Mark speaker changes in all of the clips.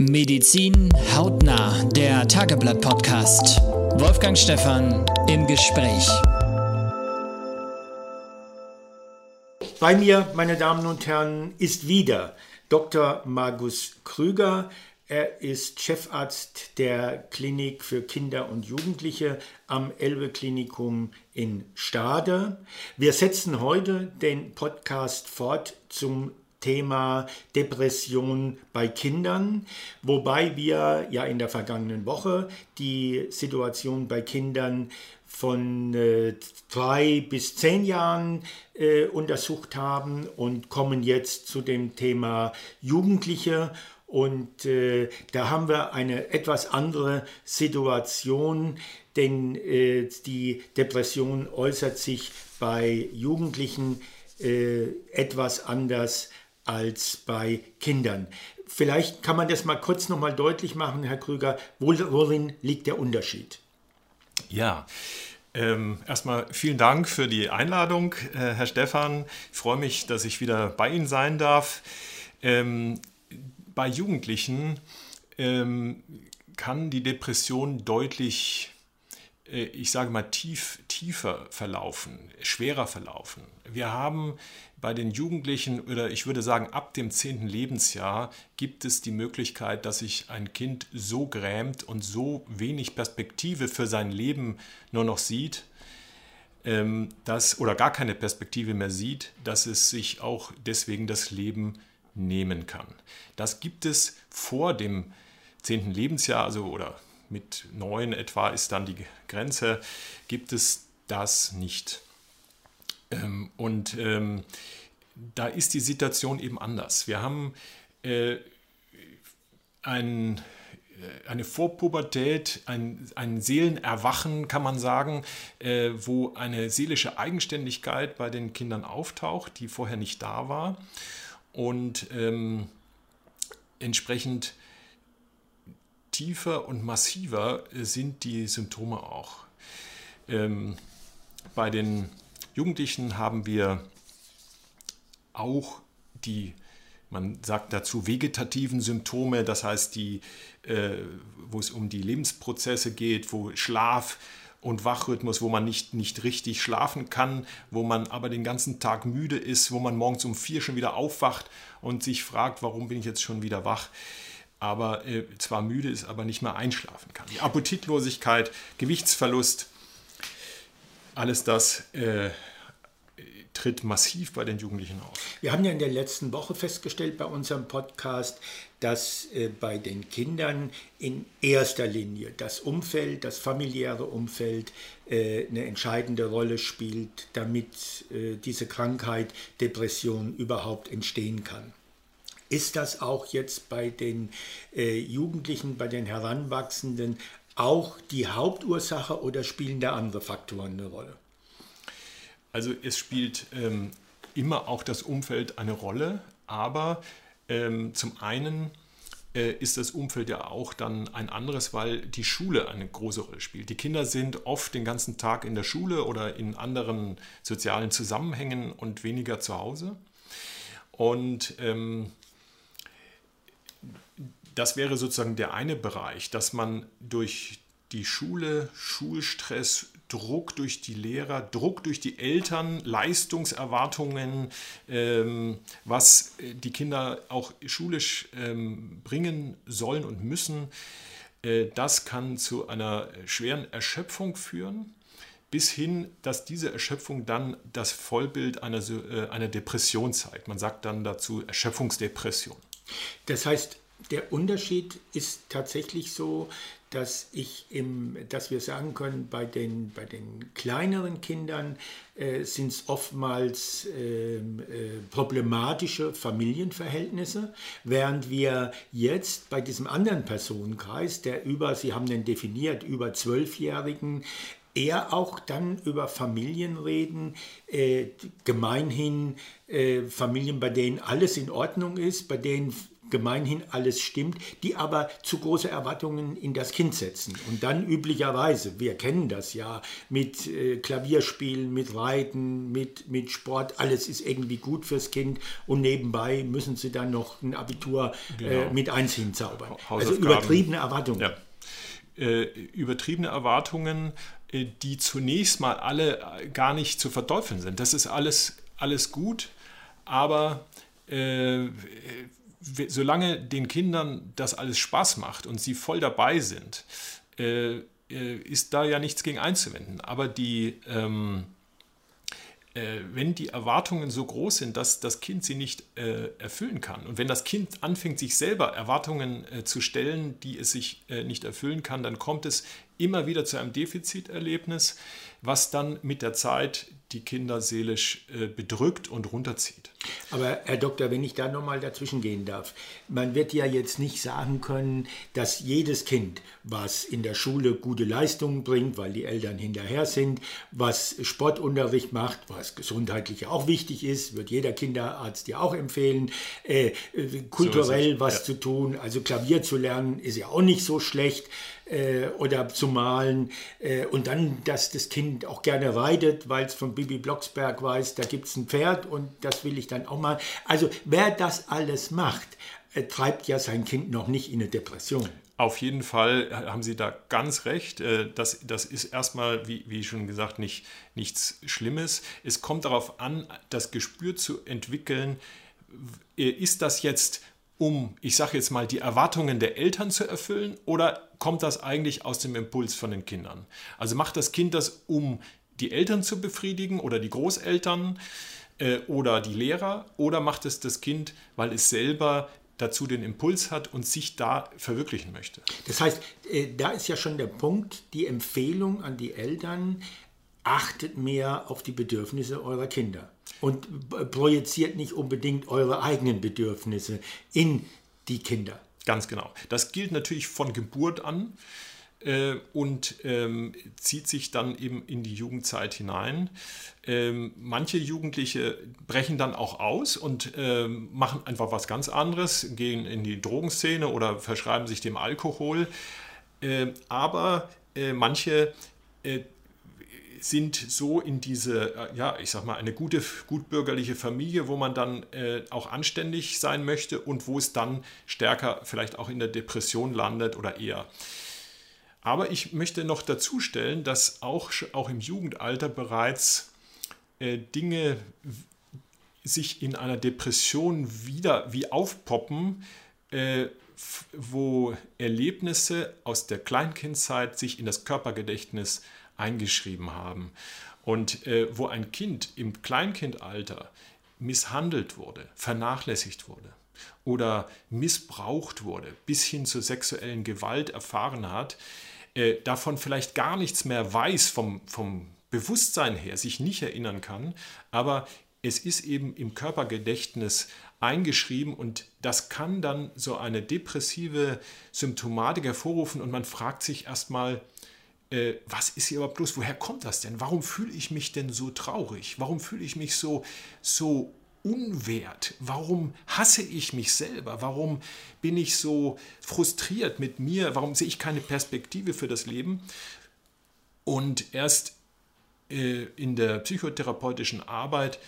Speaker 1: Medizin hautnah, der Tageblatt-Podcast. Wolfgang Stephan im Gespräch.
Speaker 2: Bei mir, meine Damen und Herren, ist wieder Dr. Markus Krüger. Er ist Chefarzt der Klinik für Kinder und Jugendliche am Elbe Klinikum in Stade. Wir setzen heute den Podcast fort zum Thema Depression bei Kindern, wobei wir ja in der vergangenen Woche die Situation bei Kindern von äh, drei bis zehn Jahren äh, untersucht haben und kommen jetzt zu dem Thema Jugendliche. Und äh, da haben wir eine etwas andere Situation, denn äh, die Depression äußert sich bei Jugendlichen äh, etwas anders als bei Kindern. Vielleicht kann man das mal kurz noch mal deutlich machen, Herr Krüger. Worin liegt der Unterschied?
Speaker 3: Ja, ähm, erstmal vielen Dank für die Einladung, äh, Herr Stephan. Ich freue mich, dass ich wieder bei Ihnen sein darf. Ähm, bei Jugendlichen ähm, kann die Depression deutlich äh, ich sage mal, tief, tiefer verlaufen, schwerer verlaufen. Wir haben bei den Jugendlichen oder ich würde sagen ab dem 10. Lebensjahr gibt es die Möglichkeit, dass sich ein Kind so grämt und so wenig Perspektive für sein Leben nur noch sieht, ähm, dass, oder gar keine Perspektive mehr sieht, dass es sich auch deswegen das Leben nehmen kann. Das gibt es vor dem 10. Lebensjahr, also oder mit neun etwa ist dann die Grenze, gibt es das nicht. Ähm, und ähm, da ist die Situation eben anders. Wir haben äh, ein, äh, eine Vorpubertät, ein, ein Seelenerwachen, kann man sagen, äh, wo eine seelische Eigenständigkeit bei den Kindern auftaucht, die vorher nicht da war. Und ähm, entsprechend tiefer und massiver sind die Symptome auch. Ähm, bei den Jugendlichen haben wir auch die, man sagt dazu, vegetativen Symptome, das heißt, die, äh, wo es um die Lebensprozesse geht, wo Schlaf und Wachrhythmus, wo man nicht, nicht richtig schlafen kann, wo man aber den ganzen Tag müde ist, wo man morgens um vier schon wieder aufwacht und sich fragt, warum bin ich jetzt schon wieder wach aber äh, zwar müde ist, aber nicht mehr einschlafen kann. Die Appetitlosigkeit, Gewichtsverlust, alles das äh, tritt massiv bei den Jugendlichen auf.
Speaker 2: Wir haben ja in der letzten Woche festgestellt bei unserem Podcast, dass äh, bei den Kindern in erster Linie das Umfeld, das familiäre Umfeld äh, eine entscheidende Rolle spielt, damit äh, diese Krankheit, Depression überhaupt entstehen kann. Ist das auch jetzt bei den äh, Jugendlichen, bei den Heranwachsenden auch die Hauptursache oder spielen da andere Faktoren eine Rolle?
Speaker 3: Also es spielt ähm, immer auch das Umfeld eine Rolle, aber ähm, zum einen äh, ist das Umfeld ja auch dann ein anderes, weil die Schule eine große Rolle spielt. Die Kinder sind oft den ganzen Tag in der Schule oder in anderen sozialen Zusammenhängen und weniger zu Hause. Und ähm, das wäre sozusagen der eine Bereich, dass man durch die Schule, Schulstress, Druck durch die Lehrer, Druck durch die Eltern, Leistungserwartungen, ähm, was die Kinder auch schulisch ähm, bringen sollen und müssen, äh, das kann zu einer schweren Erschöpfung führen, bis hin, dass diese Erschöpfung dann das Vollbild einer, äh, einer Depression zeigt. Man sagt dann dazu Erschöpfungsdepression.
Speaker 2: Das heißt, der Unterschied ist tatsächlich so, dass ich im, dass wir sagen können, bei den, bei den kleineren Kindern äh, sind es oftmals äh, äh, problematische Familienverhältnisse, während wir jetzt bei diesem anderen Personenkreis, der über, Sie haben den definiert, über Zwölfjährigen, eher auch dann über Familien reden, äh, gemeinhin äh, Familien, bei denen alles in Ordnung ist, bei denen gemeinhin alles stimmt, die aber zu große Erwartungen in das Kind setzen. Und dann üblicherweise, wir kennen das ja, mit äh, Klavierspielen, mit Reiten, mit, mit Sport, alles ist irgendwie gut fürs Kind und nebenbei müssen sie dann noch ein Abitur äh, genau. äh, mit eins hinzaubern. Also übertriebene Erwartungen. Ja.
Speaker 3: Äh, übertriebene Erwartungen, die zunächst mal alle gar nicht zu verteufeln sind. Das ist alles, alles gut, aber solange den Kindern das alles Spaß macht und sie voll dabei sind, äh, äh, ist da ja nichts gegen einzuwenden. Aber die, ähm, äh, wenn die Erwartungen so groß sind, dass das Kind sie nicht äh, erfüllen kann und wenn das Kind anfängt, sich selber Erwartungen äh, zu stellen, die es sich äh, nicht erfüllen kann, dann kommt es immer wieder zu einem Defiziterlebnis, was dann mit der Zeit die Kinder seelisch äh, bedrückt und runterzieht.
Speaker 2: Aber Herr Doktor, wenn ich da nochmal dazwischen gehen darf, man wird ja jetzt nicht sagen können, dass jedes Kind, was in der Schule gute Leistungen bringt, weil die Eltern hinterher sind, was Sportunterricht macht, was gesundheitlich auch wichtig ist, wird jeder Kinderarzt ja auch empfehlen, äh, äh kulturell so was ja. zu tun, also Klavier zu lernen, ist ja auch nicht so schlecht äh, oder zu malen äh, und dann, dass das Kind auch gerne reitet, weil es von Bibi Blocksberg weiß, da gibt es ein Pferd und das will ich dann auch mal. Also wer das alles macht, äh, treibt ja sein Kind noch nicht in eine Depression.
Speaker 3: Auf jeden Fall haben Sie da ganz recht. Äh, das, das ist erstmal, wie, wie schon gesagt, nicht, nichts Schlimmes. Es kommt darauf an, das Gespür zu entwickeln, ist das jetzt um, ich sage jetzt mal, die Erwartungen der Eltern zu erfüllen oder kommt das eigentlich aus dem Impuls von den Kindern? Also macht das Kind das, um die Eltern zu befriedigen oder die Großeltern äh, oder die Lehrer oder macht es das Kind, weil es selber dazu den Impuls hat und sich da verwirklichen möchte?
Speaker 2: Das heißt, äh, da ist ja schon der Punkt, die Empfehlung an die Eltern, achtet mehr auf die Bedürfnisse eurer Kinder und projiziert nicht unbedingt eure eigenen Bedürfnisse in die Kinder.
Speaker 3: Ganz genau. Das gilt natürlich von Geburt an äh, und ähm, zieht sich dann eben in die Jugendzeit hinein. Ähm, manche Jugendliche brechen dann auch aus und ähm, machen einfach was ganz anderes, gehen in die Drogenszene oder verschreiben sich dem Alkohol. Äh, aber äh, manche äh, sind so in diese, äh, ja, ich sag mal, eine gute, gutbürgerliche Familie, wo man dann äh, auch anständig sein möchte und wo es dann stärker vielleicht auch in der Depression landet oder eher. Aber ich möchte noch dazu stellen, dass auch, auch im Jugendalter bereits äh, Dinge sich in einer Depression wieder wie aufpoppen, äh, wo Erlebnisse aus der Kleinkindzeit sich in das Körpergedächtnis eingeschrieben haben. Und äh, wo ein Kind im Kleinkindalter misshandelt wurde, vernachlässigt wurde oder missbraucht wurde, bis hin zur sexuellen Gewalt erfahren hat, äh, davon vielleicht gar nichts mehr weiß vom, vom Bewusstsein her, sich nicht erinnern kann, aber es ist eben im Körpergedächtnis eingeschrieben und das kann dann so eine depressive Symptomatik hervorrufen und man fragt sich erstmal, äh, was ist hier überhaupt los? Woher kommt das denn? Warum fühle ich mich denn so traurig? Warum fühle ich mich so, so unwert? Warum hasse ich mich selber? Warum bin ich so frustriert mit mir? Warum sehe ich keine Perspektive für das Leben? Und erst äh, in der psychotherapeutischen Arbeit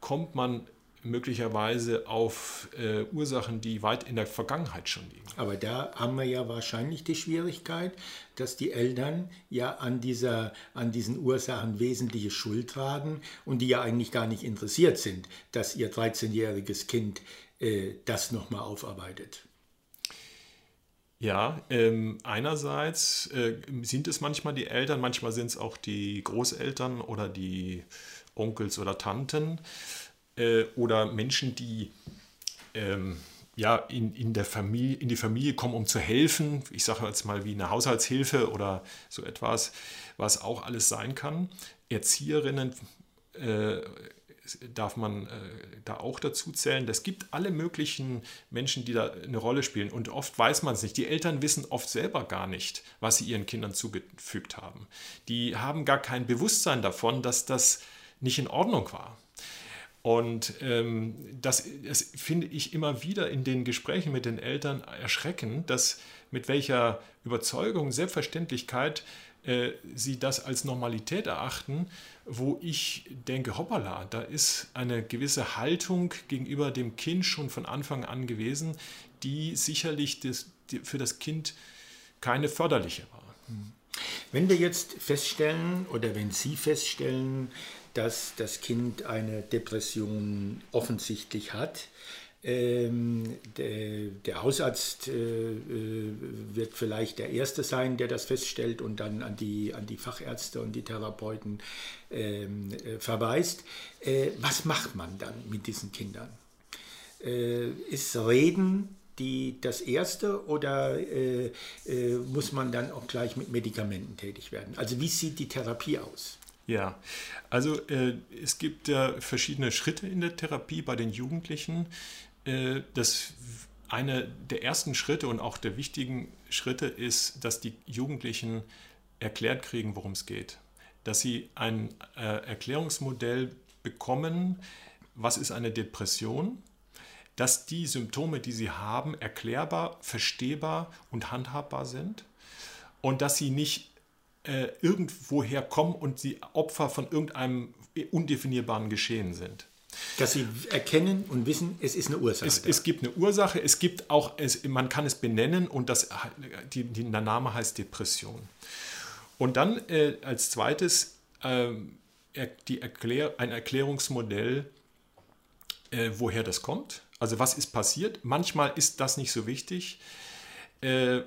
Speaker 3: kommt man möglicherweise auf äh, Ursachen, die weit in der Vergangenheit schon liegen.
Speaker 2: Aber da haben wir ja wahrscheinlich die Schwierigkeit, dass die Eltern ja an, dieser, an diesen Ursachen wesentliche Schuld tragen und die ja eigentlich gar nicht interessiert sind, dass ihr 13-jähriges Kind äh, das nochmal aufarbeitet.
Speaker 3: Ja, ähm, einerseits äh, sind es manchmal die Eltern, manchmal sind es auch die Großeltern oder die Onkels oder Tanten äh, oder Menschen, die ähm, ja, in, in, der Familie, in die Familie kommen, um zu helfen. Ich sage jetzt mal wie eine Haushaltshilfe oder so etwas, was auch alles sein kann. Erzieherinnen äh, darf man äh, da auch dazu zählen. Es gibt alle möglichen Menschen, die da eine Rolle spielen und oft weiß man es nicht. Die Eltern wissen oft selber gar nicht, was sie ihren Kindern zugefügt haben. Die haben gar kein Bewusstsein davon, dass das nicht in Ordnung war. Und ähm, das, das finde ich immer wieder in den Gesprächen mit den Eltern erschreckend, dass mit welcher Überzeugung, Selbstverständlichkeit äh, sie das als Normalität erachten, wo ich denke, hoppala, da ist eine gewisse Haltung gegenüber dem Kind schon von Anfang an gewesen, die sicherlich das, die für das Kind keine förderliche war.
Speaker 2: Wenn wir jetzt feststellen oder wenn Sie feststellen, dass das Kind eine Depression offensichtlich hat, ähm, der, der, Hausarzt äh, äh, wird vielleicht der Erste sein, der das feststellt und dann an die, an die Fachärzte und die Therapeuten ähm, äh, verweist. Äh, was macht man dann mit diesen Kindern? Äh, ist Reden die, das Erste oder äh, muss man dann auch gleich mit Medikamenten tätig werden? Also wie sieht die Therapie aus?
Speaker 3: Ja, also äh, es gibt ja verschiedene Schritte in der Therapie bei den Jugendlichen. Äh, das einer der ersten Schritte und auch der wichtigen Schritte ist, dass die Jugendlichen erklärt kriegen, worum es geht. Dass sie ein äh, Erklärungsmodell bekommen, was ist eine Depression, dass die Symptome, die sie haben, erklärbar, verstehbar und handhabbar sind und dass sie nicht äh, irgendwoher kommen und sie Opfer von irgendeinem undefinierbaren Geschehen sind.
Speaker 2: Dass sie erkennen und wissen, es ist eine Ursache.
Speaker 3: Es, es gibt eine Ursache, es gibt auch, es, man kann es benennen und das, die, die, der Name heißt Depression. Und dann äh, als zweites äh, die Erklär, ein Erklärungsmodell, äh, woher das kommt. Also was ist passiert? Manchmal ist das nicht so wichtig, äh,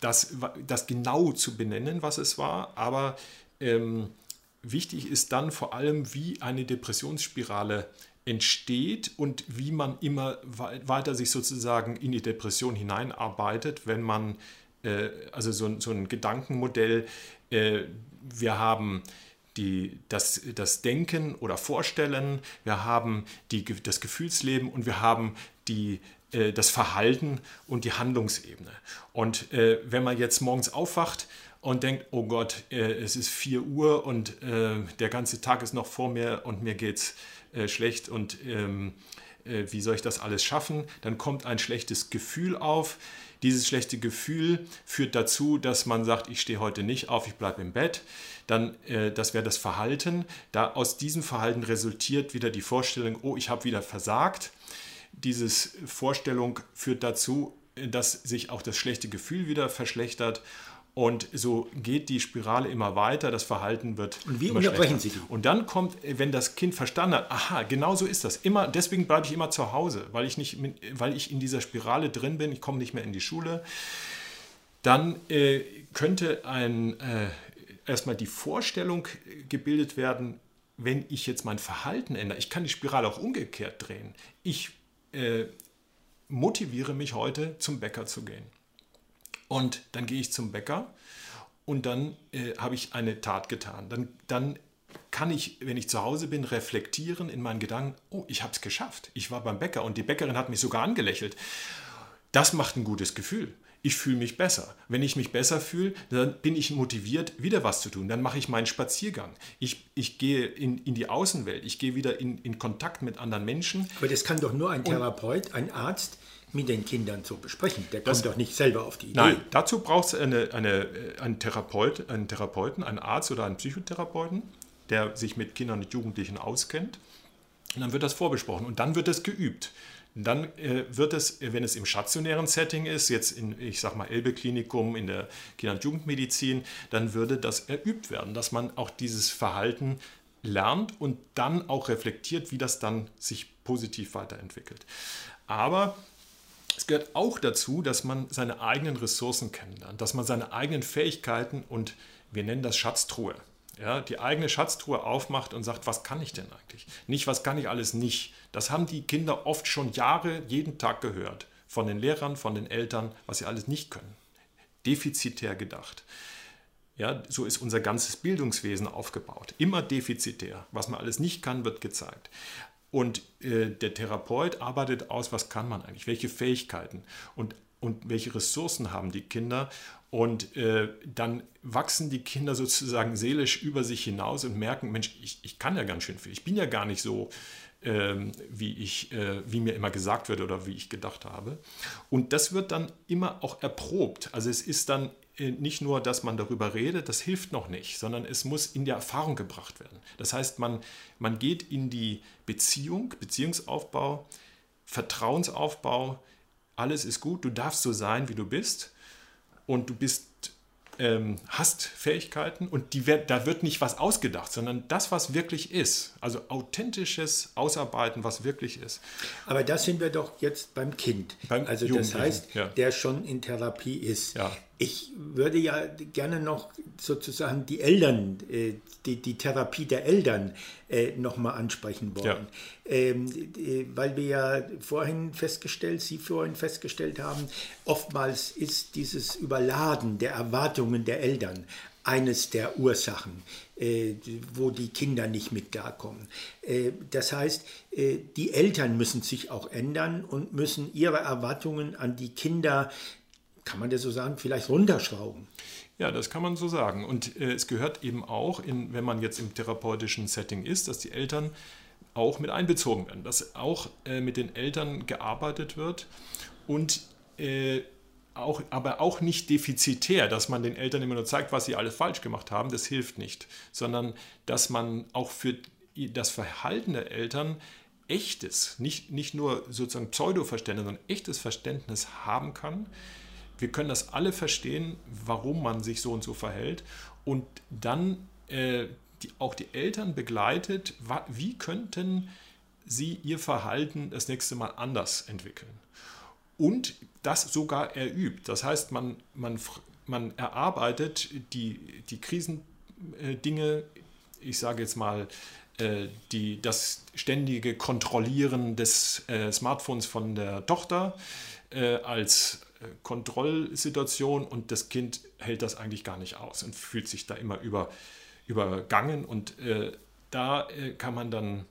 Speaker 3: das, das genau zu benennen, was es war, aber ähm, Wichtig ist dann vor allem, wie eine Depressionsspirale entsteht und wie man immer weiter sich sozusagen in die Depression hineinarbeitet, wenn man, äh, also so, so, ein Gedankenmodell, äh, wir haben die, das, das Denken oder Vorstellen, wir haben die, das Gefühlsleben und wir haben die, äh, das Verhalten und die Handlungsebene. Und äh, wenn man jetzt morgens aufwacht, und denkt, oh Gott, äh, es ist 4 Uhr und äh, der ganze Tag ist noch vor mir und mir geht's äh, schlecht und ähm, äh, wie soll ich das alles schaffen? Dann kommt ein schlechtes Gefühl auf. Dieses schlechte Gefühl führt dazu, dass man sagt, ich stehe heute nicht auf, ich bleibe im Bett. Dann, äh, das wäre das Verhalten. Da aus diesem Verhalten resultiert wieder die Vorstellung, oh, ich habe wieder versagt. Diese Vorstellung führt dazu, dass sich auch das schlechte Gefühl wieder verschlechtert und so geht die Spirale immer weiter, das Verhalten wird.
Speaker 2: Und wie unterbrechen Sie die?
Speaker 3: Und dann kommt, wenn das Kind verstanden hat, aha, genau so ist das. Immer, deswegen bleibe ich immer zu Hause, weil ich, nicht, weil ich in dieser Spirale drin bin, ich komme nicht mehr in die Schule. Dann äh, könnte ein, äh, erstmal die Vorstellung gebildet werden, wenn ich jetzt mein Verhalten ändere, ich kann die Spirale auch umgekehrt drehen. Ich äh, motiviere mich heute, zum Bäcker zu gehen. Und dann gehe ich zum Bäcker und dann äh, habe ich eine Tat getan. Dann, dann kann ich, wenn ich zu Hause bin, reflektieren in meinen Gedanken, oh, ich habe es geschafft. Ich war beim Bäcker und die Bäckerin hat mich sogar angelächelt. Das macht ein gutes Gefühl. Ich fühle mich besser. Wenn ich mich besser fühle, dann bin ich motiviert, wieder was zu tun. Dann mache ich meinen Spaziergang. Ich, ich gehe in, in die Außenwelt. Ich gehe wieder in, in Kontakt mit anderen Menschen.
Speaker 2: Aber das kann doch nur ein Therapeut, ein Arzt, mit den Kindern zu besprechen. Der das, kommt doch nicht selber auf die Idee.
Speaker 3: Nein, dazu braucht es eine, eine, einen, Therapeut, einen Therapeuten, einen Arzt oder einen Psychotherapeuten, der sich mit Kindern und Jugendlichen auskennt. Und dann wird das vorbesprochen und dann wird es geübt. Dann äh, wird es, wenn es im stationären Setting ist, jetzt in, ich sag mal, Elbe-Klinikum in der Kinder- und Jugendmedizin, dann würde das erübt werden, dass man auch dieses Verhalten lernt und dann auch reflektiert, wie das dann sich positiv weiterentwickelt. Aber es gehört auch dazu, dass man seine eigenen Ressourcen kennenlernt, dass man seine eigenen Fähigkeiten und wir nennen das Schatztruhe, ja, die eigene Schatztruhe aufmacht und sagt, was kann ich denn eigentlich? Nicht, was kann ich alles nicht. Das haben die Kinder oft schon Jahre, jeden Tag gehört. Von den Lehrern, von den Eltern, was sie alles nicht können. Defizitär gedacht. Ja, so ist unser ganzes Bildungswesen aufgebaut. Immer defizitär. Was man alles nicht kann, wird gezeigt. Und äh, der Therapeut arbeitet aus, was kann man eigentlich, welche Fähigkeiten. Und und welche Ressourcen haben die Kinder. Und äh, dann wachsen die Kinder sozusagen seelisch über sich hinaus und merken, Mensch, ich, ich kann ja ganz schön viel. Ich bin ja gar nicht so, wie, ich, äh, wie mir immer gesagt wird oder wie ich gedacht habe. Und das wird dann immer auch erprobt. Also es ist dann äh, nicht nur, dass man darüber redet, das hilft noch nicht, sondern es muss in die Erfahrung gebracht werden. Das heißt, man, man geht in die Beziehung, Beziehungsaufbau, Vertrauensaufbau, alles ist gut, du darfst so sein, wie du bist und du bist ähm, hast Fähigkeiten und die, da wird nicht was ausgedacht, sondern das, was wirklich ist. Also authentisches Ausarbeiten, was wirklich ist.
Speaker 2: Aber das sind wir doch jetzt beim Kind. Beim also das heißt, ja. der schon in Therapie ist. Ja. Ich würde ja gerne noch sozusagen die Eltern, äh, die, die Therapie der Eltern äh, nochmal ansprechen wollen. Ja. Ähm, äh, weil wir ja vorhin festgestellt, Sie vorhin festgestellt haben, oftmals ist dieses Überladen der Erwartungen der Eltern eines der Ursachen, äh, wo die Kinder nicht mit klarkommen. Äh, das heißt, äh, die Eltern müssen sich auch ändern und müssen ihre Erwartungen an die Kinder kann man das so sagen, vielleicht runterschrauben.
Speaker 3: Ja, das kann man so sagen. Und äh, es gehört eben auch, in, wenn man jetzt im therapeutischen Setting ist, dass die Eltern auch mit einbezogen werden, dass auch äh, mit den Eltern gearbeitet wird und äh, auch, aber auch nicht defizitär, dass man den Eltern immer nur zeigt, was sie alles falsch gemacht haben, das hilft nicht, sondern dass man auch für das Verhalten der Eltern echtes, nicht, nicht nur sozusagen Pseudo-Verständnis, sondern echtes Verständnis haben kann, wir können das alle verstehen, warum man sich so und so verhält. Und dann äh, die, auch die Eltern begleitet, wie könnten sie ihr Verhalten das nächste Mal anders entwickeln. Und das sogar erübt. Das heißt, man, man, man erarbeitet die, die Krisendinge, ich sage jetzt mal, äh, die, das ständige Kontrollieren des äh, Smartphones von der Tochter äh, als Kontrollsituation und das Kind hält das eigentlich gar nicht aus und fühlt sich da immer über, übergangen und äh, da äh, kann man dann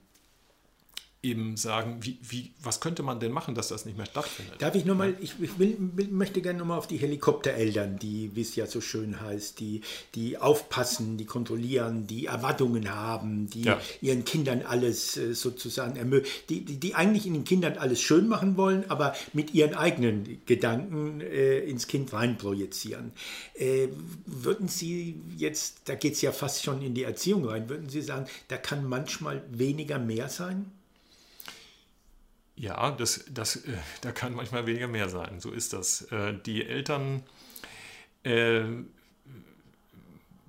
Speaker 3: eben sagen, wie, wie, was könnte man denn machen, dass das nicht mehr stattfindet?
Speaker 2: Darf ich nochmal, ich, ich will, will, möchte gerne nochmal auf die Helikoptereltern, die, wie es ja so schön heißt, die, die aufpassen, die kontrollieren, die Erwartungen haben, die ja. ihren Kindern alles äh, sozusagen ermöglichen, die, die, die, eigentlich in den Kindern alles schön machen wollen, aber mit ihren eigenen Gedanken äh, ins Kind reinprojizieren. Äh, würden Sie jetzt, da geht es ja fast schon in die Erziehung rein, würden Sie sagen, da kann manchmal weniger mehr sein?
Speaker 3: Ja, das, das, äh, da kann manchmal weniger mehr sein. So ist das. Äh, die Eltern äh,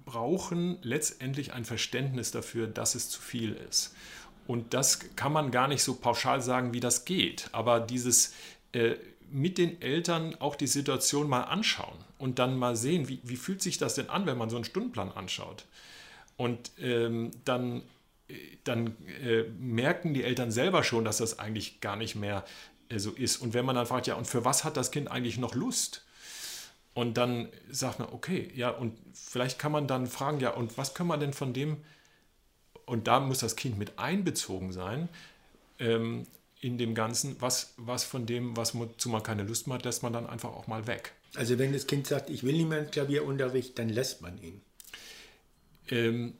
Speaker 3: brauchen letztendlich ein Verständnis dafür, dass es zu viel ist. Und das kann man gar nicht so pauschal sagen, wie das geht. Aber dieses äh, mit den Eltern auch die Situation mal anschauen und dann mal sehen, wie, wie fühlt sich das denn an, wenn man so einen Stundenplan anschaut. Und ähm, dann dann äh, merken die Eltern selber schon, dass das eigentlich gar nicht mehr äh, so ist. Und wenn man dann fragt, ja, und für was hat das Kind eigentlich noch Lust? Und dann sagt man, okay, ja, und vielleicht kann man dann fragen, ja, und was kann man denn von dem, und da muss das Kind mit einbezogen sein, ähm, in dem Ganzen, was, was von dem, was wozu man keine Lust mehr hat, lässt man dann einfach auch mal weg.
Speaker 2: Also wenn das Kind sagt, ich will nicht mehr Klavierunterricht, dann lässt man ihn.
Speaker 3: Ähm,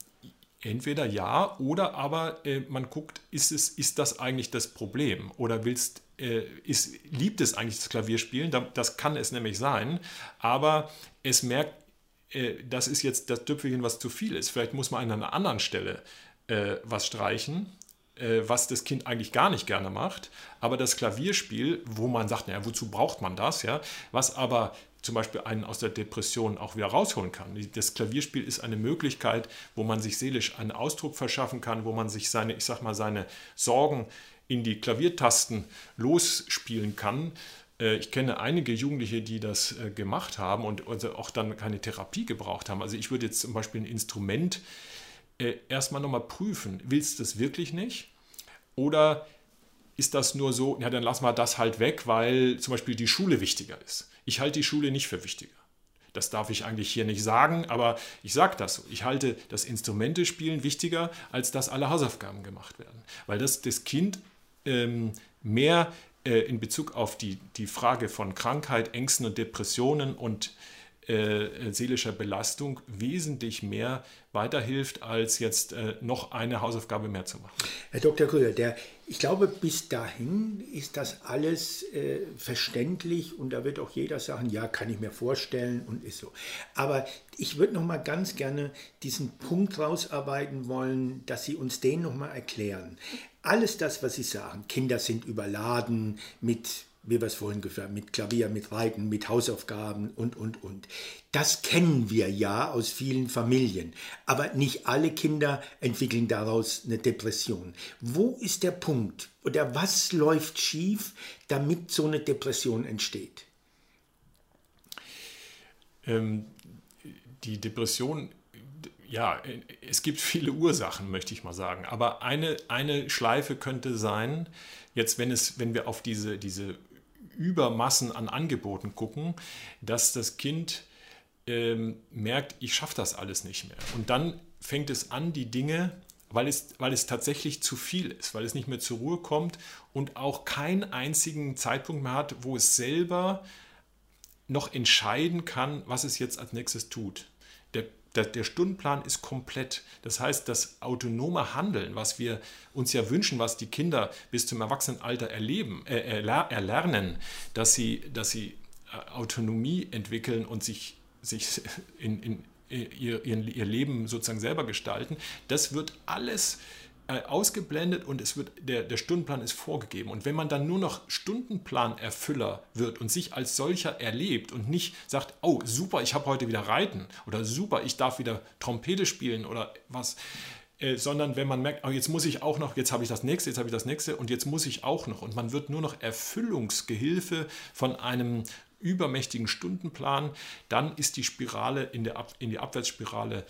Speaker 3: Entweder ja oder aber äh, man guckt, ist, es, ist das eigentlich das Problem oder willst, äh, ist, liebt es eigentlich das Klavierspielen? Das kann es nämlich sein, aber es merkt, äh, das ist jetzt das Tüpfelchen, was zu viel ist. Vielleicht muss man an einer anderen Stelle äh, was streichen, äh, was das Kind eigentlich gar nicht gerne macht. Aber das Klavierspiel, wo man sagt, naja, wozu braucht man das, ja, was aber zum Beispiel einen aus der Depression auch wieder rausholen kann. Das Klavierspiel ist eine Möglichkeit, wo man sich seelisch einen Ausdruck verschaffen kann, wo man sich seine, ich sag mal, seine Sorgen in die Klaviertasten losspielen kann. Äh, ich kenne einige Jugendliche, die das äh, gemacht haben und also auch dann keine Therapie gebraucht haben. Also ich würde jetzt zum Beispiel ein Instrument äh, erstmal nochmal prüfen. Willst du das wirklich nicht? Oder ist das nur so, ja, dann lass mal das halt weg, weil zum Beispiel die Schule wichtiger ist. Ich halte die Schule nicht für wichtiger. Das darf ich eigentlich hier nicht sagen, aber ich sage das so. Ich halte das Instrumentespielen wichtiger, als dass alle Hausaufgaben gemacht werden. Weil das das Kind ähm, mehr äh, in Bezug auf die, die Frage von Krankheit, Ängsten und Depressionen und äh, seelischer Belastung wesentlich mehr weiterhilft, als jetzt äh, noch eine Hausaufgabe mehr zu machen.
Speaker 2: Herr Dr. Krüger, der, ich glaube, bis dahin ist das alles äh, verständlich und da wird auch jeder sagen, ja, kann ich mir vorstellen und ist so. Aber ich würde noch mal ganz gerne diesen Punkt rausarbeiten wollen, dass Sie uns den noch mal erklären. Alles das, was Sie sagen, Kinder sind überladen mit wie wir es vorhin gesagt haben, mit Klavier, mit Reiten, mit Hausaufgaben und, und, und. Das kennen wir ja aus vielen Familien. Aber nicht alle Kinder entwickeln daraus eine Depression. Wo ist der Punkt oder was läuft schief, damit so eine Depression entsteht?
Speaker 3: Ähm, die Depression ja, es gibt viele Ursachen, möchte ich mal sagen. Aber eine, eine Schleife könnte sein, jetzt wenn, es, wenn wir auf diese, diese Übermassen an Angeboten gucken, dass das Kind ähm, merkt, ich schaffe das alles nicht mehr. Und dann fängt es an, die Dinge, weil es, weil es tatsächlich zu viel ist, weil es nicht mehr zur Ruhe kommt und auch keinen einzigen Zeitpunkt mehr hat, wo es selber noch entscheiden kann, was es jetzt als nächstes tut. Der Stundenplan ist komplett. Das heißt, das autonome Handeln, was wir uns ja wünschen, was die Kinder bis zum Erwachsenenalter erleben, äh, erlernen, dass sie, dass sie äh, Autonomie entwickeln und sich, sich in, in, in ihr, ihr Leben sozusagen selber gestalten, das wird alles äh, ausgeblendet und es wird, der, der Stundenplan ist vorgegeben. Und wenn man dann nur noch Stundenplanerfüller wird und sich als solcher erlebt und nicht sagt, oh super, ich habe heute wieder Reiten oder super, ich darf wieder Trompete spielen oder was, äh, sondern wenn man merkt, oh, jetzt muss ich auch noch, jetzt habe ich das nächste, jetzt habe ich das nächste und jetzt muss ich auch noch. Und man wird nur noch Erfüllungsgehilfe von einem übermächtigen Stundenplan, dann ist die Spirale in, der Ab in die Abwärtsspirale äh,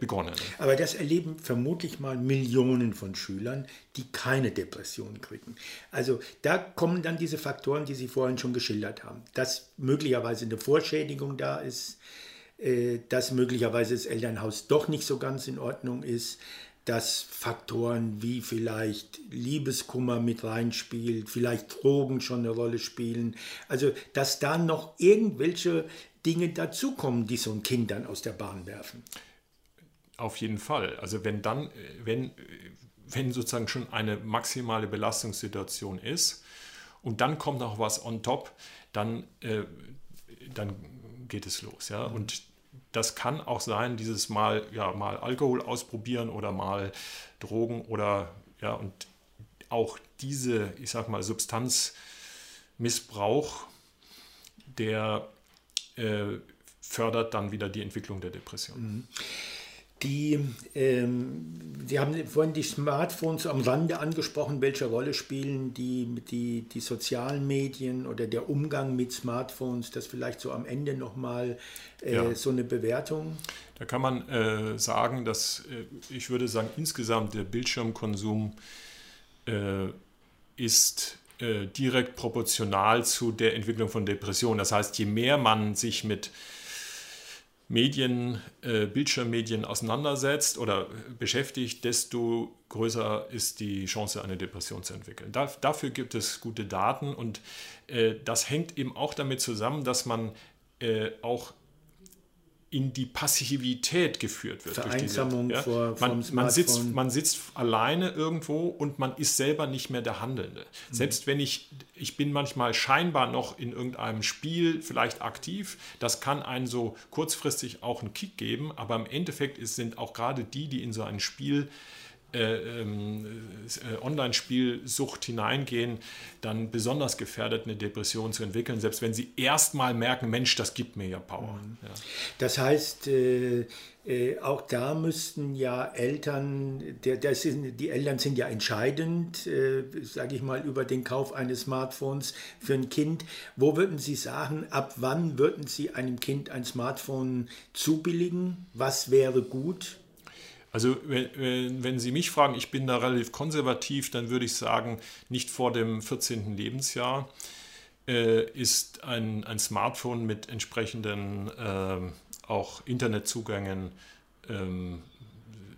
Speaker 3: begonnen.
Speaker 2: Aber das erleben vermutlich mal Millionen von Schülern, die keine Depression kriegen. Also da kommen dann diese Faktoren, die Sie vorhin schon geschildert haben, dass möglicherweise eine Vorschädigung da ist, äh, dass möglicherweise das Elternhaus doch nicht so ganz in Ordnung ist, dass Faktoren wie vielleicht Liebeskummer mit reinspielt, vielleicht Drogen schon eine Rolle spielen. Also, dass da noch irgendwelche Dinge dazukommen, die so ein Kind dann aus der Bahn werfen.
Speaker 3: Auf jeden Fall. Also wenn dann, wenn, wenn sozusagen schon eine maximale Belastungssituation ist und dann kommt noch was on top, dann, äh, dann geht es los. Ja? Mhm. Und das kann auch sein, dieses Mal, ja, mal Alkohol ausprobieren oder mal Drogen oder ja, und auch diese, ich sag mal, Substanzmissbrauch, der äh, fördert dann wieder die Entwicklung der Depression. Mhm
Speaker 2: die, ähm, Sie haben vorhin die Smartphones am Rande angesprochen, welche Rolle spielen die, die, die sozialen Medien oder der Umgang mit Smartphones, das vielleicht so am Ende nochmal äh, ja. so eine Bewertung?
Speaker 3: Da kann man äh, sagen, dass äh, ich würde sagen, insgesamt der Bildschirmkonsum äh, ist äh, direkt proportional zu der Entwicklung von Depressionen. Das heißt, je mehr man sich mit Medien, äh, Bildschirmmedien auseinandersetzt oder beschäftigt, desto größer ist die Chance, eine Depression zu entwickeln. Da, dafür gibt es gute Daten und äh, das hängt eben auch damit zusammen, dass man äh, auch in die Passivität geführt wird.
Speaker 2: Vereinsamung diese, ja? vor,
Speaker 3: man, man, sitzt, man sitzt alleine irgendwo und man ist selber nicht mehr der Handelnde. Mhm. Selbst wenn ich, ich bin manchmal scheinbar noch in irgendeinem Spiel vielleicht aktiv, das kann einen so kurzfristig auch einen Kick geben, aber im Endeffekt ist, sind auch gerade die, die in so ein Spiel äh, ähm, äh, Online-Spielsucht hineingehen, dann besonders gefährdet, eine Depression zu entwickeln, selbst wenn sie erstmal merken, Mensch, das gibt mir ja Power. Mhm. Ja.
Speaker 2: Das heißt, äh, äh, auch da müssten ja Eltern, der, der sind, die Eltern sind ja entscheidend, äh, sage ich mal, über den Kauf eines Smartphones für ein Kind. Wo würden Sie sagen, ab wann würden Sie einem Kind ein Smartphone zubilligen? Was wäre gut?
Speaker 3: Also wenn, wenn Sie mich fragen, ich bin da relativ konservativ, dann würde ich sagen, nicht vor dem 14. Lebensjahr äh, ist ein, ein Smartphone mit entsprechenden äh, auch Internetzugängen ähm,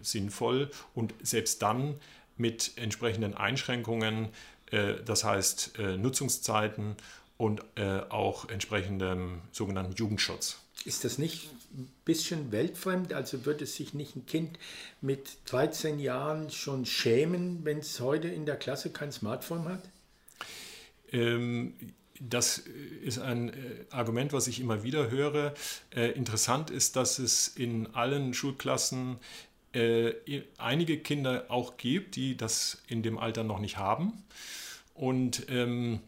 Speaker 3: sinnvoll und selbst dann mit entsprechenden Einschränkungen Äh, das heißt äh, Nutzungszeiten und äh, auch entsprechendem sogenannten Jugendschutz.
Speaker 2: Ist das nicht ein bisschen weltfremd? Also wird es sich nicht ein Kind mit 13 Jahren schon schämen, wenn es heute in der Klasse kein Smartphone hat?
Speaker 3: Ähm, das ist ein Argument, was ich immer wieder höre. interessant ist, dass es in allen Schulklassen einige Kinder auch gibt, die das in dem Alter noch nicht haben. Und ähm,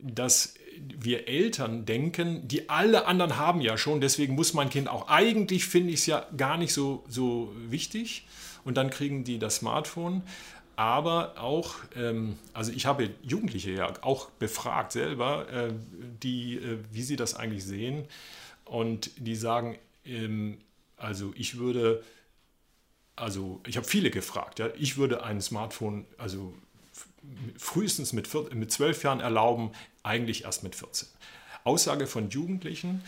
Speaker 3: dass wir Eltern denken, die alle anderen haben ja schon, deswegen muss mein Kind auch, eigentlich finde ich es ja gar nicht so, so wichtig. Und dann kriegen die das Smartphone. Aber auch, ähm, also ich habe Jugendliche ja auch befragt selber, äh, die, äh, wie sie das eigentlich sehen. Und die sagen, ähm, also ich würde, also ich habe viele gefragt, ja, ich würde ein Smartphone, also frühestens mit, mit 12 Jahren erlauben, eigentlich erst mit 14. Aussage von Jugendlichen,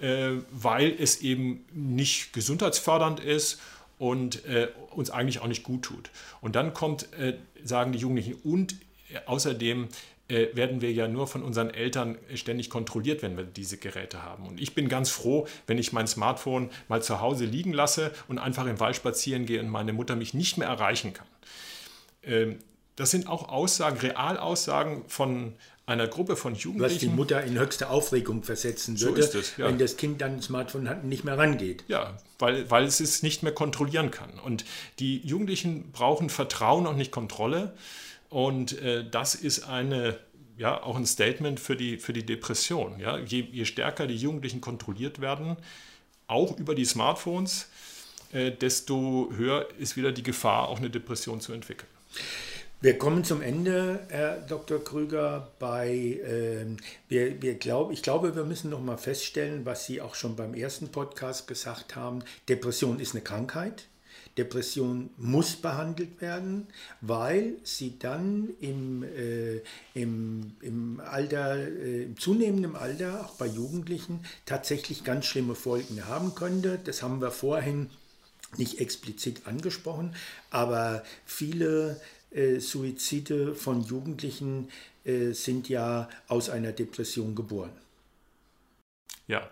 Speaker 3: äh, weil es eben nicht gesundheitsfördernd ist und äh, uns eigentlich auch nicht gut tut. Und dann kommt, äh, sagen die Jugendlichen, und äh, außerdem äh, werden wir ja nur von unseren Eltern ständig kontrolliert, wenn wir diese Geräte haben. Und ich bin ganz froh, wenn ich mein Smartphone mal zu Hause liegen lasse und einfach im Wald spazieren gehe und meine Mutter mich nicht mehr erreichen kann. Ähm, das sind auch Aussagen, Realaussagen von einer Gruppe von Jugendlichen.
Speaker 2: Was die Mutter in höchste Aufregung versetzen würde, so es, ja. wenn das Kind dann ein Smartphone hat und nicht mehr rangeht.
Speaker 3: Ja, weil, weil es es nicht mehr kontrollieren kann. Und die Jugendlichen brauchen Vertrauen und nicht Kontrolle. Und äh, das ist eine, ja, auch ein Statement für die, für die Depression. Ja? Je, je stärker die Jugendlichen kontrolliert werden, auch über die Smartphones, äh, desto höher ist wieder die Gefahr, auch eine Depression zu entwickeln.
Speaker 2: Wir kommen zum Ende, Herr Dr. Krüger, bei, äh, wir, wir glaub, ich glaube, wir müssen noch mal feststellen, was Sie auch schon beim ersten Podcast gesagt haben, Depression ist eine Krankheit. Depression muss behandelt werden, weil sie dann im, äh, im, im Alter, äh, im zunehmenden Alter, auch bei Jugendlichen, tatsächlich ganz schlimme Folgen haben könnte. Das haben wir vorhin nicht explizit angesprochen, aber viele äh, Suizide von Jugendlichen äh, sind ja aus einer Depression geboren.
Speaker 3: Ja,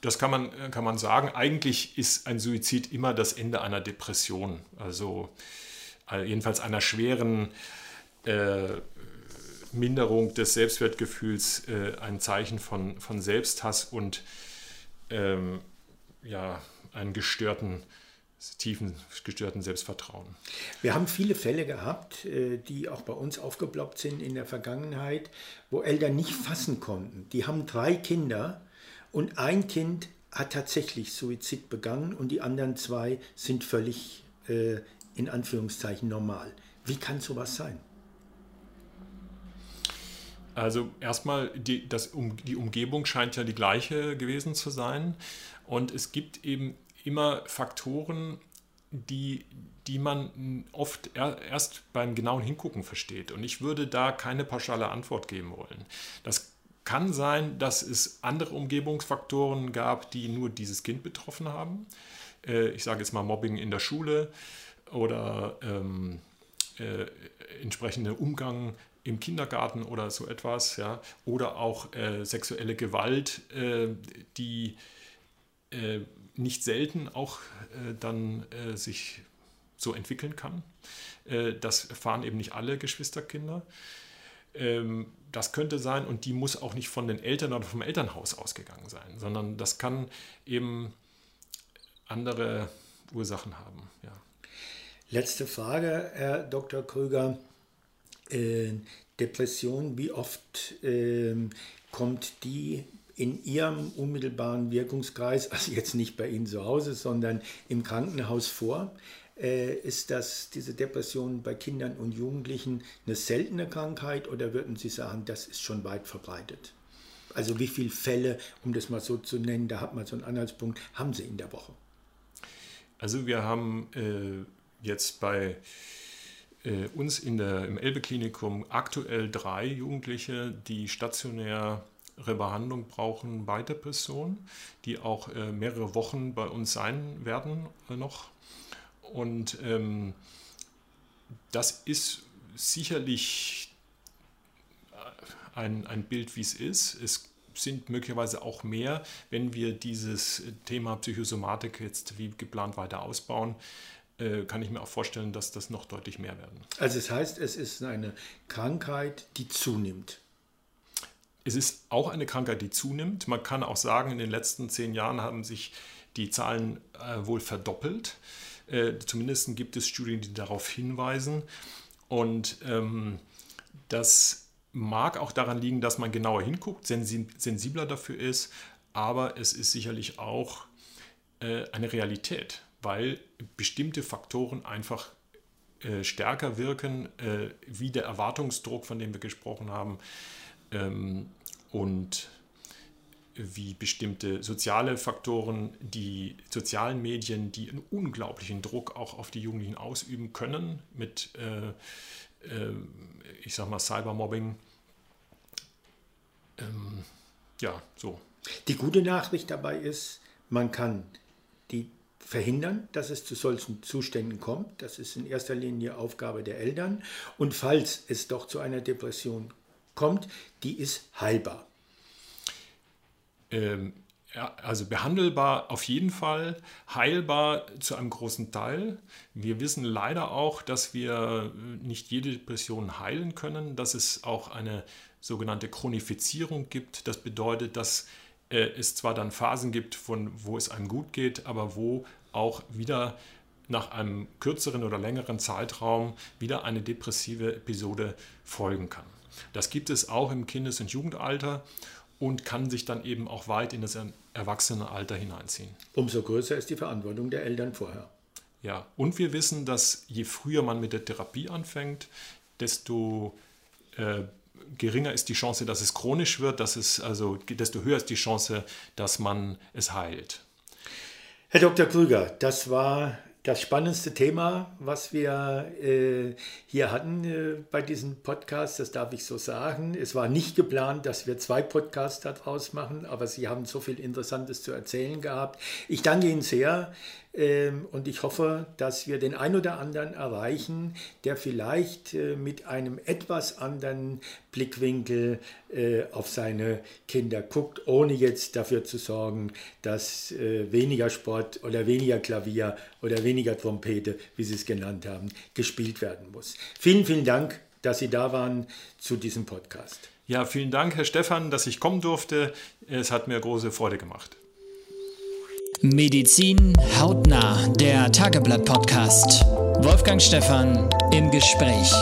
Speaker 3: das kann man, äh, kann man sagen. Eigentlich ist ein Suizid immer das Ende einer Depression. Also äh, jedenfalls einer schweren äh, Minderung des Selbstwertgefühls, äh, ein Zeichen von, von Selbsthass und ähm, ja, einen gestörten tiefen gestörten Selbstvertrauen.
Speaker 2: Wir haben viele Fälle gehabt, äh, die auch bei uns aufgeploppt sind in der Vergangenheit, wo Eltern nicht fassen konnten. Die haben drei Kinder und ein Kind hat tatsächlich Suizid begangen und die anderen zwei sind völlig äh, in Anführungszeichen normal. Wie kann sowas sein?
Speaker 3: Also erstmal, die, das, um, die Umgebung scheint ja die gleiche gewesen zu sein. Und es gibt eben immer Faktoren, die, die man oft erst beim genauen Hingucken versteht. Und ich würde da keine pauschale Antwort geben wollen. Das kann sein, dass es andere Umgebungsfaktoren gab, die nur dieses Kind betroffen haben. Äh, ich sage jetzt mal Mobbing in der Schule oder ähm, äh, entsprechender Umgang im Kindergarten oder so etwas, ja, oder auch äh, sexuelle Gewalt, äh, die äh, nicht selten auch äh, dann äh, sich so entwickeln kann. Äh, das erfahren eben nicht alle Geschwisterkinder. Ähm, das könnte sein und die muss auch nicht von den Eltern oder vom Elternhaus ausgegangen sein, sondern das kann eben andere Ursachen haben. Ja.
Speaker 2: Letzte Frage, Herr Dr. Krüger. Äh, Depression, wie oft äh, kommt die in Ihrem unmittelbaren Wirkungskreis, also jetzt nicht bei Ihnen zu Hause, sondern im Krankenhaus vor? Äh, ist das, diese Depression bei Kindern und Jugendlichen eine seltene Krankheit oder würden Sie sagen, das ist schon weit verbreitet? Also wie viele Fälle, um das mal so zu nennen, da hat man so einen Anhaltspunkt, haben Sie in der Woche?
Speaker 3: Also wir haben äh, jetzt bei äh, uns in der, im Elbe-Klinikum aktuell drei Jugendliche, die stationär Behandlung brauchen bei Depressionen, die auch äh, mehrere Wochen bei uns sein werden äh, noch. Und ähm, das ist sicherlich ein, ein Bild, wie es ist. Es sind möglicherweise auch mehr, wenn wir dieses Thema Psychosomatik jetzt wie geplant weiter ausbauen äh, kann ich mir auch vorstellen, dass das noch deutlich mehr werden.
Speaker 2: Also es heißt, es ist eine Krankheit, die zunimmt.
Speaker 3: Es ist auch eine Krankheit, die zunimmt. Man kann auch sagen, in den letzten zehn Jahren haben sich die Zahlen äh, wohl verdoppelt. Äh, zumindest gibt es Studien, die darauf hinweisen. Und ähm, das mag auch daran liegen, dass man genauer hinguckt, sensibler dafür ist, aber es ist sicherlich auch äh, eine Realität, weil bestimmte Faktoren einfach äh, stärker wirken, äh, wie der Erwartungsdruck, von dem wir gesprochen haben, ähm, und wie bestimmte soziale Faktoren, die sozialen Medien, die einen unglaublichen Druck auch auf die Jugendlichen ausüben können, mit, äh, äh, ich sag mal, Cybermobbing. Ähm, ja, so.
Speaker 2: Die gute Nachricht dabei ist, man kann die verhindern, dass es zu solchen Zuständen kommt. Das ist in erster Linie Aufgabe der Eltern. Und falls es doch zu einer Depression kommt, die ist heilbar.
Speaker 3: Ähm, ja, also behandelbar auf jeden Fall, heilbar zu einem großen Teil. Wir wissen leider auch, dass wir nicht jede Depression heilen können, dass es auch eine sogenannte Chronifizierung gibt. Das bedeutet, dass äh, es zwar dann Phasen gibt, von, wo es einem gut geht, aber wo auch wieder nach einem kürzeren oder längeren Zeitraum wieder eine depressive Episode folgen kann. Das gibt es auch im Kindes- und Jugendalter und kann sich dann eben auch weit in das Erwachsenenalter hineinziehen.
Speaker 2: Umso größer ist die Verantwortung der Eltern vorher.
Speaker 3: Ja, und wir wissen, dass je früher man mit der Therapie anfängt, desto äh, geringer ist die Chance, dass es chronisch wird, dass es also desto höher ist die Chance, dass man es heilt.
Speaker 2: Herr Dr. Krüger, das war das spannendste Thema, was wir äh, hier hatten äh, bei diesem Podcast, das darf ich so sagen. Es war nicht geplant, dass wir zwei Podcasts daraus machen, aber Sie haben so viel Interessantes zu erzählen gehabt. Ich danke Ihnen sehr und ich hoffe, dass wir den ein oder anderen erreichen, der vielleicht äh, mit einem etwas anderen Blickwinkel äh, auf seine Kinder guckt, ohne jetzt dafür zu sorgen, dass äh, weniger Sport oder weniger Klavier oder weniger Trompete, wie Sie es genannt haben, gespielt werden muss. Vielen, vielen Dank, dass Sie da waren zu diesem Podcast.
Speaker 3: Ja, vielen Dank, Herr Stefan, dass ich kommen durfte. Es hat mir große Freude gemacht.
Speaker 1: Medizin hautnah, der Tageblatt-Podcast. Wolfgang Stephan im Gespräch.